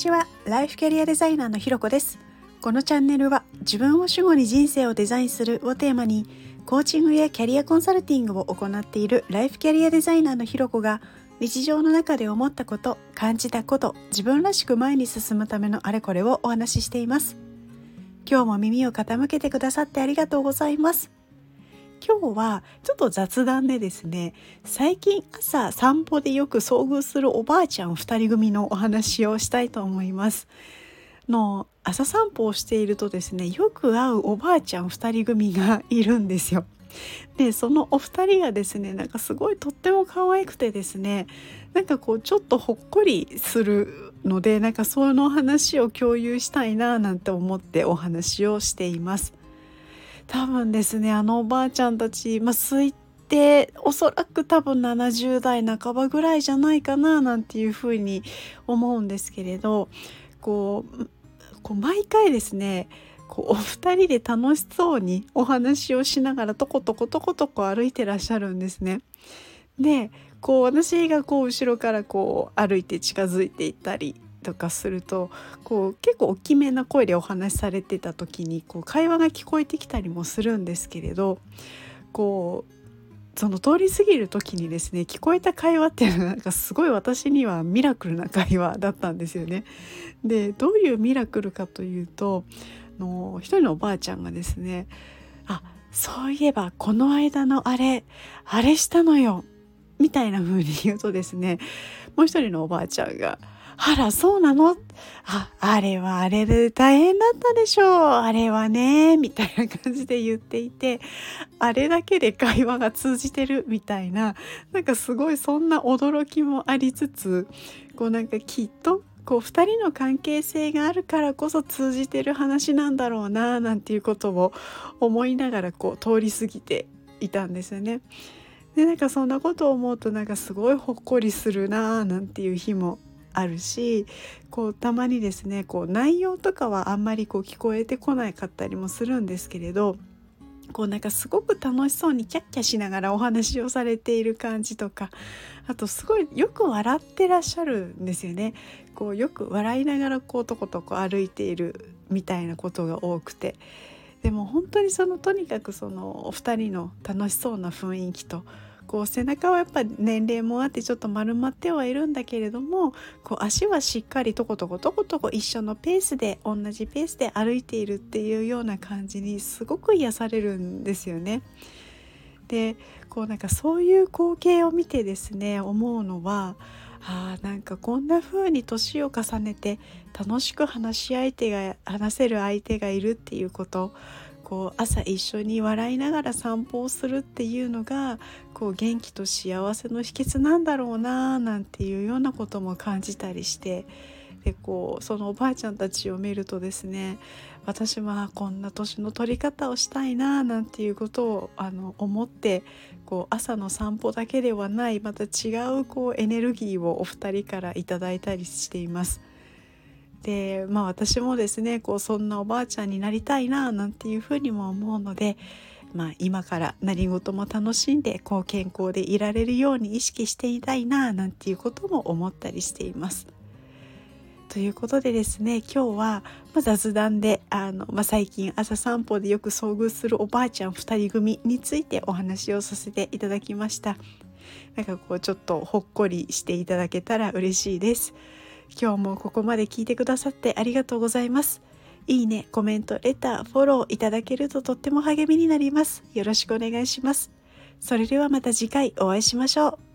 ちは。ライフキャリアデザイナーのひろこです。このチャンネルは自分を主語に人生をデザインするをテーマにコーチングやキャリアコンサルティングを行っているライフキャリアデザイナーのひろこが日常の中で思ったこと感じたこと自分らしく前に進むためのあれこれをお話ししています。今日も耳を傾けてくださってありがとうございます。今日はちょっと雑談でですね最近朝散歩でよく遭遇するおばあちゃん2人組のお話をしたいと思います。の朝散歩をしているとですねよく会うおばあちゃん2人組がいるんですよ。でそのお二人がですねなんかすごいとっても可愛くてですねなんかこうちょっとほっこりするのでなんかその話を共有したいななんて思ってお話をしています。多分ですねあのおばあちゃんたち、まあ、推定おそらく多分70代半ばぐらいじゃないかななんていうふうに思うんですけれどこうこう毎回ですねこうお二人で楽しそうにお話をしながらとことことことこ歩いてらっしゃるんですね。でこう私がこう後ろからこう歩いて近づいていったりとかするとこう結構大きめな声でお話しされてた時にこう会話が聞こえてきたりもするんですけれどこうその通り過ぎる時にですね聞こえた会話っていうのはなんかすごい私にはミラクルな会話だったんですよね。でどういうミラクルかというとの一人のおばあちゃんがですねあそういえばこの間のあれあれしたのよみたいな風に言うとですねもう一人のおばあちゃんがあら、そうなの？あ、あれはあれで大変だったでしょう。あれはね、みたいな感じで言っていて、あれだけで会話が通じてるみたいな、なんかすごいそんな驚きもありつつ、こうなんかきっとこう2人の関係性があるからこそ通じてる話なんだろうななんていうことを思いながらこう通り過ぎていたんですよね。でなんかそんなことを思うとなんかすごいほっこりするなーなんていう日もあるしこうたまにですねこう内容とかはあんまりこう聞こえてこなかったりもするんですけれどこうなんかすごく楽しそうにキャッキャしながらお話をされている感じとかあとすごいよく笑ってらっしゃるんですよね。こうよく笑いながらこうとことこ歩いているみたいなことが多くてでも本当にそのとにかくそのお二人の楽しそうな雰囲気とこう背中はやっぱ年齢もあってちょっと丸まってはいるんだけれどもこう足はしっかりとことことことこ一緒のペースで同じペースで歩いているっていうような感じにすごく癒されるんですよね。でこうなんかそういう光景を見てですね思うのはあなんかこんな風に年を重ねて楽しく話し相手が話せる相手がいるっていうこと。こう朝一緒に笑いながら散歩をするっていうのがこう元気と幸せの秘訣なんだろうななんていうようなことも感じたりして。でこうそのおばあちゃんたちを見るとですね私はこんな年の取り方をしたいななんていうことをあの思ってこう朝の散歩だけではないまた違うこうエネルギーをお二人からいただいたりしています。でまあ私もですねこうそんなおばあちゃんになりたいななんていうふうにも思うので、まあ、今から何事も楽しんでこう健康でいられるように意識していたいななんていうことも思ったりしています。ということでですね今日は、まあ、雑談であの、まあ、最近朝散歩でよく遭遇するおばあちゃん2人組についてお話をさせていただきました。なんかこうちょっとほっこりしていただけたら嬉しいです。今日もここまで聞いてくださってありがとうございます。いいね、コメント、レター、フォローいただけるととっても励みになります。よろしくお願いします。それではまた次回お会いしましょう。